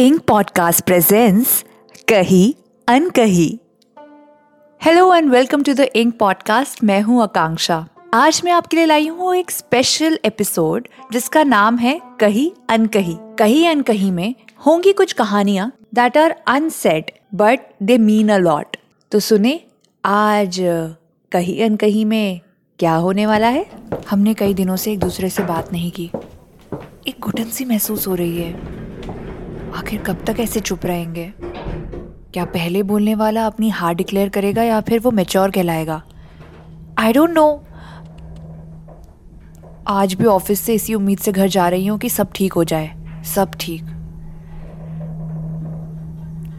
Ink podcast presents कही अनकही hello and welcome to the ink podcast मैं हूँ आकांक्षा। आज मैं आपके लिए लाई हूँ एक स्पेशल एपिसोड जिसका नाम है कही अनकही कही अनकही में होंगी कुछ कहानियाँ that are unsaid but they mean a lot तो सुने, आज कही अनकही में क्या होने वाला है? हमने कई दिनों से एक दूसरे से बात नहीं की। एक घुटन सी महसूस हो रही है। आखिर कब तक ऐसे चुप रहेंगे? क्या पहले बोलने वाला अपनी हार डिक्लेयर करेगा या फिर वो मेच्योर कहलाएगा? आई डोंट नो आज भी ऑफ़िस से इसी उम्मीद से घर जा रही हूँ कि सब ठीक हो जाए। सब ठीक।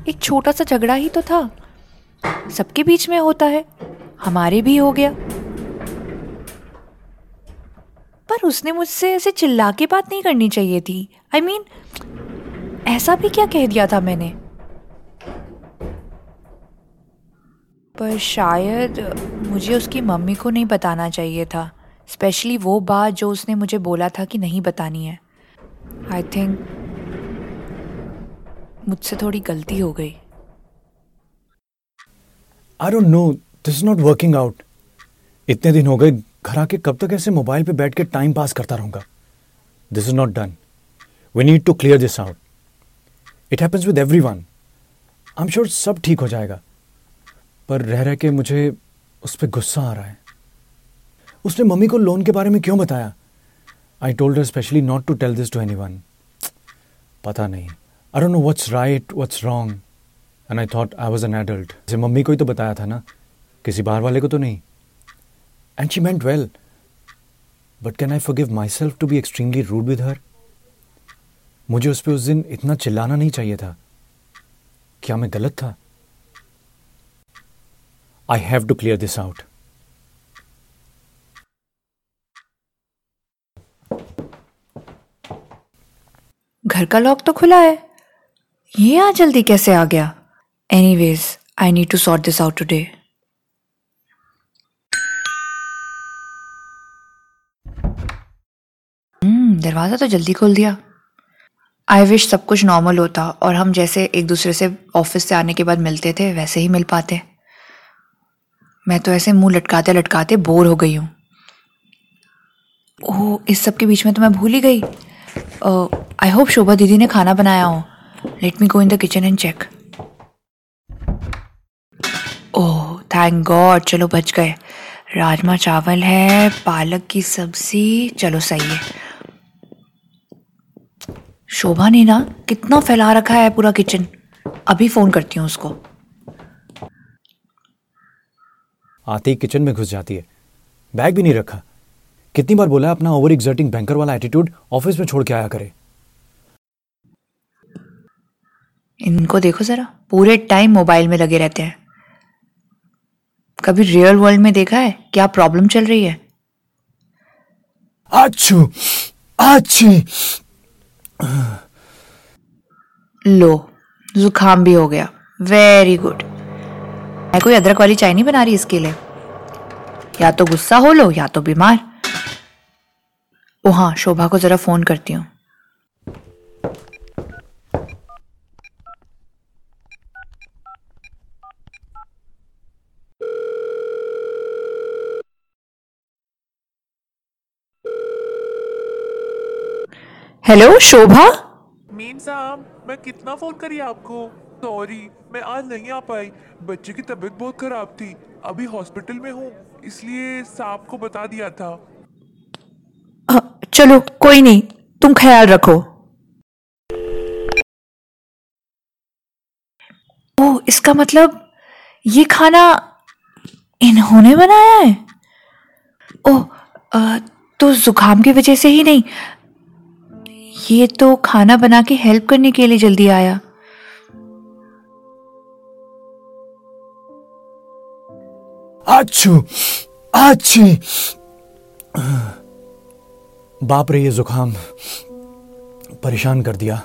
एक छोटा सा झगड़ा ही तो था। सबके बीच में होता है। हमारे भी हो गया। पर उसने मुझसे ऐसे चिल्ला के बात नहीं करनी चाहिए थी। आई I मीन mean, ऐसा भी क्या कह दिया था मैंने? पर शायद मुझे उसकी मम्मी को नहीं बताना चाहिए था। स्पेशली वो बात जो उसने मुझे बोला था कि नहीं बतानी है। आई थिंक मुझसे थोड़ी गलती हो गई। I don't know this is not working out इतने दिन हो गए, घर आके कब तक ऐसे मोबाइल पे बैठ के टाइम पास करता रहूँगा। This is not done we need to clear this out it happens with everyone I am sure सब ठीक हो जाएगा। पर रह रह के मुझे उस पर गुस्सा आ रहा है। उसने मम्मी को लोन के बारे में क्यों बताया? I told her specially not to tell this to anyone पता नहीं। I don't know what's right what's wrong and I thought I was an adult जैसे मम्मी को ही तो बताया था ना। किसी बाहर वाले को तो नहीं। And she meant well but can I forgive myself to be extremely rude with her मुझे उस पर उस दिन इतना चिल्लाना नहीं चाहिए था। क्या मैं गलत था? I have to clear this out घर का लॉक तो खुला है। ये आज जल्दी कैसे आ गया? Anyways I need to sort this out today दरवाज़ा तो जल्दी खोल दिया। आई विश सब कुछ नॉर्मल होता और हम जैसे एक दूसरे से ऑफ़िस से आने के बाद मिलते थे, वैसे ही मिल पाते। मैं तो ऐसे मुँह लटकाते लटकाते बोर हो गई हूँ। ओह, इस सब के बीच में तो मैं भूल ही गई। आई होप शोभा दीदी ने खाना बनाया हो। Let me go in the kitchen and check oh thank God चलो बच गए। राजमा चावल है, पालक की सब्ज़ी, चलो सही है। शोभा ने ना कितना फैला रखा है पूरा किचन। अभी फ़ोन करती हूँ उसको। आते ही किचन में घुस जाती है। बैग भी नहीं रखा। कितनी बार बोला अपना ओवर एग्जर्टिंग बैंकर वाला एटीट्यूड ऑफ़िस में छोड़ के आया करे। इनको देखो जरा पूरे टाइम मोबाइल में लगे रहते हैं। कभी रियल वर्ल्ड में देखा है? क्या प्रॉब्लम चल रही है? अच्छू अच्छी लो जुकाम भी हो गया। वेरी गुड मैं कोई अदरक वाली चाय नहीं बना रही इसके लिए। या तो गुस्सा हो लो, या तो बीमार। ओ हाँ शोभा को जरा फ़ोन करती हूँ। हेलो शोभा मीन साहब मैं कितना फ़ोन करी आपको सॉरी मैं आज नहीं आ पाई बच्चे की तबीयत बहुत खराब थी अभी हॉस्पिटल में हूँ इसलिए साहब को बता दिया था चलो कोई नहीं तुम ख्याल रखो ओ इसका मतलब ये खाना इन्होंने बनाया है ओह आ, तो जुकाम की वजह से ही नहीं ये तो खाना बना के हेल्प करने के लिए जल्दी आया। अच्छू अच्छी बाप रे ये जुकाम परेशान कर दिया।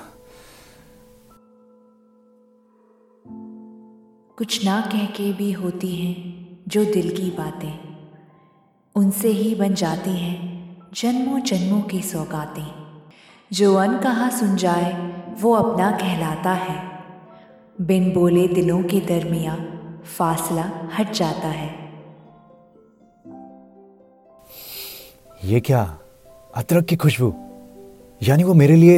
कुछ ना कह के भी होती हैं जो दिल की बातें। उनसे ही बन जाती हैं जन्मों जन्मों की सौगातें। जो अन कहा सुन जाए वो अपना कहलाता है। बिन बोले दिलों के दरमिया फासला हट जाता है। ये क्या? अदरक की खुशबू। यानी वो मेरे लिए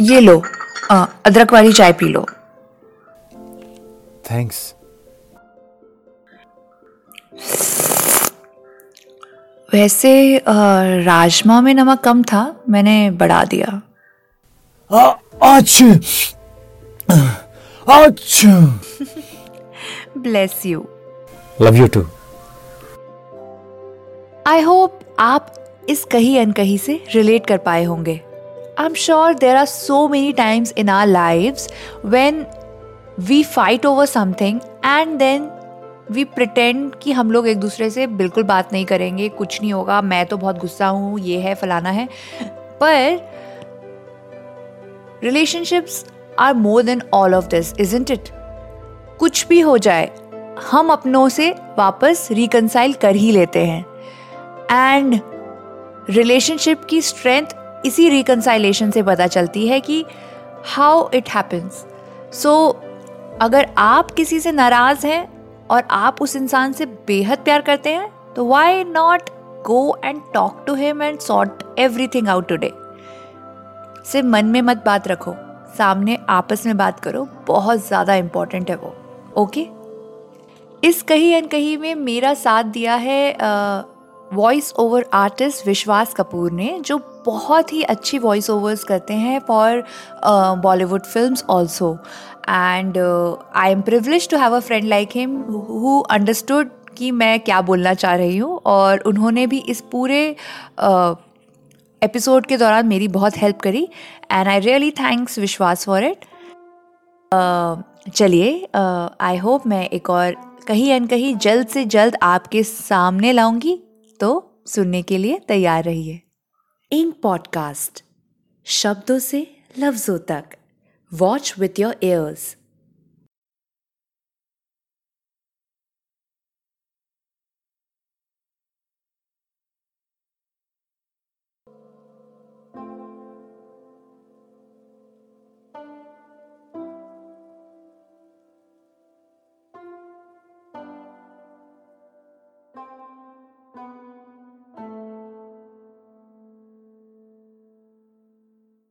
ये लो। अदरक वाली चाय पी लो। थैंक्स वैसे राजमा में नमक कम था मैंने बढ़ा दिया। आज आज bless you love you too I hope आप इस कही अनकही से रिलेट कर पाए होंगे। I am sure there are so many times in our lives when we fight over something and then we pretend कि हम लोग एक दूसरे से बिल्कुल बात नहीं करेंगे, कुछ नहीं होगा, मैं तो बहुत गुस्सा हूँ, ये है, फलाना है। पर relationships are more than all of this isn't it कुछ भी हो जाए, हम अपनों से वापस रिकनसाइल कर ही लेते हैं। एंड रिलेशनशिप की स्ट्रेंथ इसी रिकनसाइलेशन से पता चलती है कि हाउ इट हैपन्स सो अगर आप किसी से नाराज़ हैं और आप उस इंसान से बेहद प्यार करते हैं तो why not go and talk to him and sort everything out today सिर्फ़ मन में मत बात रखो, सामने आपस में बात करो, बहुत ज़्यादा इम्पोर्टेंट है वो ओके इस कहीं एंड कहीं में मेरा साथ दिया है वॉइस ओवर आर्टिस्ट विश्वास कपूर ने जो बहुत ही अच्छी वॉइस ओवर्स करते हैं for Bollywood films also and I am privileged to have a friend like him who understood कि मैं क्या बोलना चाह रही हूँ और उन्होंने भी इस पूरे एपिसोड uh, के दौरान मेरी बहुत हेल्प करी and I really thanks Vishwas for it चलिए आई होप मैं एक और कहीं अन कहीं जल्द से जल्द आपके सामने लाऊँगी। तो सुनने के लिए तैयार रहिए। इंक पॉडकास्ट शब्दों से लफ्जों तक। Watch with your years